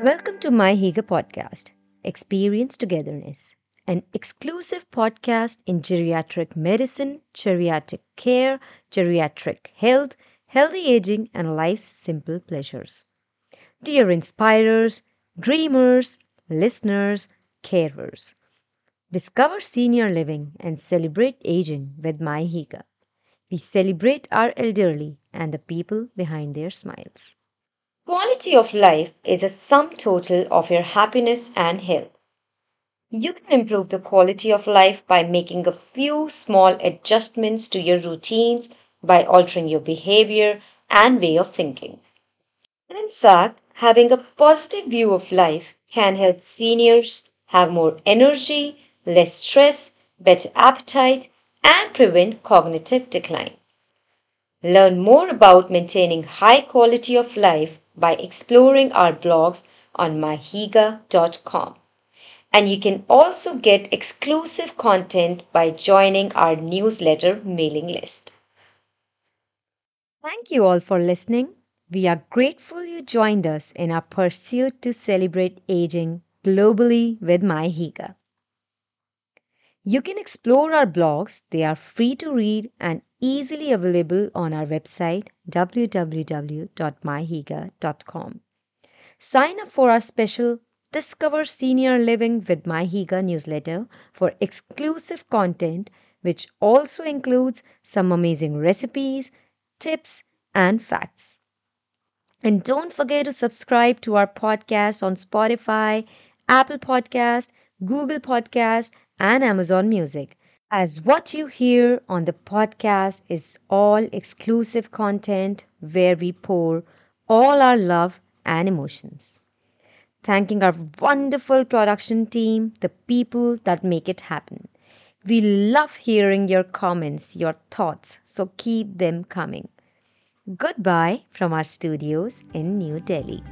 Welcome to miHygge podcast, Experience Togetherness, an exclusive podcast in geriatric medicine, geriatric care, geriatric health, healthy aging, and life's simple pleasures. Dear inspirers, dreamers, listeners, carers, discover senior living and celebrate aging with miHygge. We celebrate our elderly and the people behind their smiles. Quality of life is a sum total of your happiness and health. You can improve the quality of life by making a few small adjustments to your routines, by altering your behavior and way of thinking. And in fact, having a positive view of life can help seniors have more energy, less stress, better appetite, and prevent cognitive decline. Learn more about maintaining high quality of life by exploring our blogs on mihygge.com. And you can also get exclusive content by joining our newsletter mailing list. Thank you all for listening. We are grateful you joined us in our pursuit to celebrate aging globally with miHygge. You can explore our blogs, they are free to read and easily available on our website www.mihygge.com. Sign up for our special Discover Senior Living with miHygge newsletter for exclusive content, which also includes some amazing recipes, tips, and facts. And don't forget to subscribe to our podcast on Spotify, Apple Podcast, Google Podcast, and Amazon Music. As what you hear on the podcast is all exclusive content where we pour all our love and emotions. Thanking our wonderful production team, the people that make it happen. We love hearing your comments, your thoughts, so keep them coming. Goodbye from our studios in New Delhi.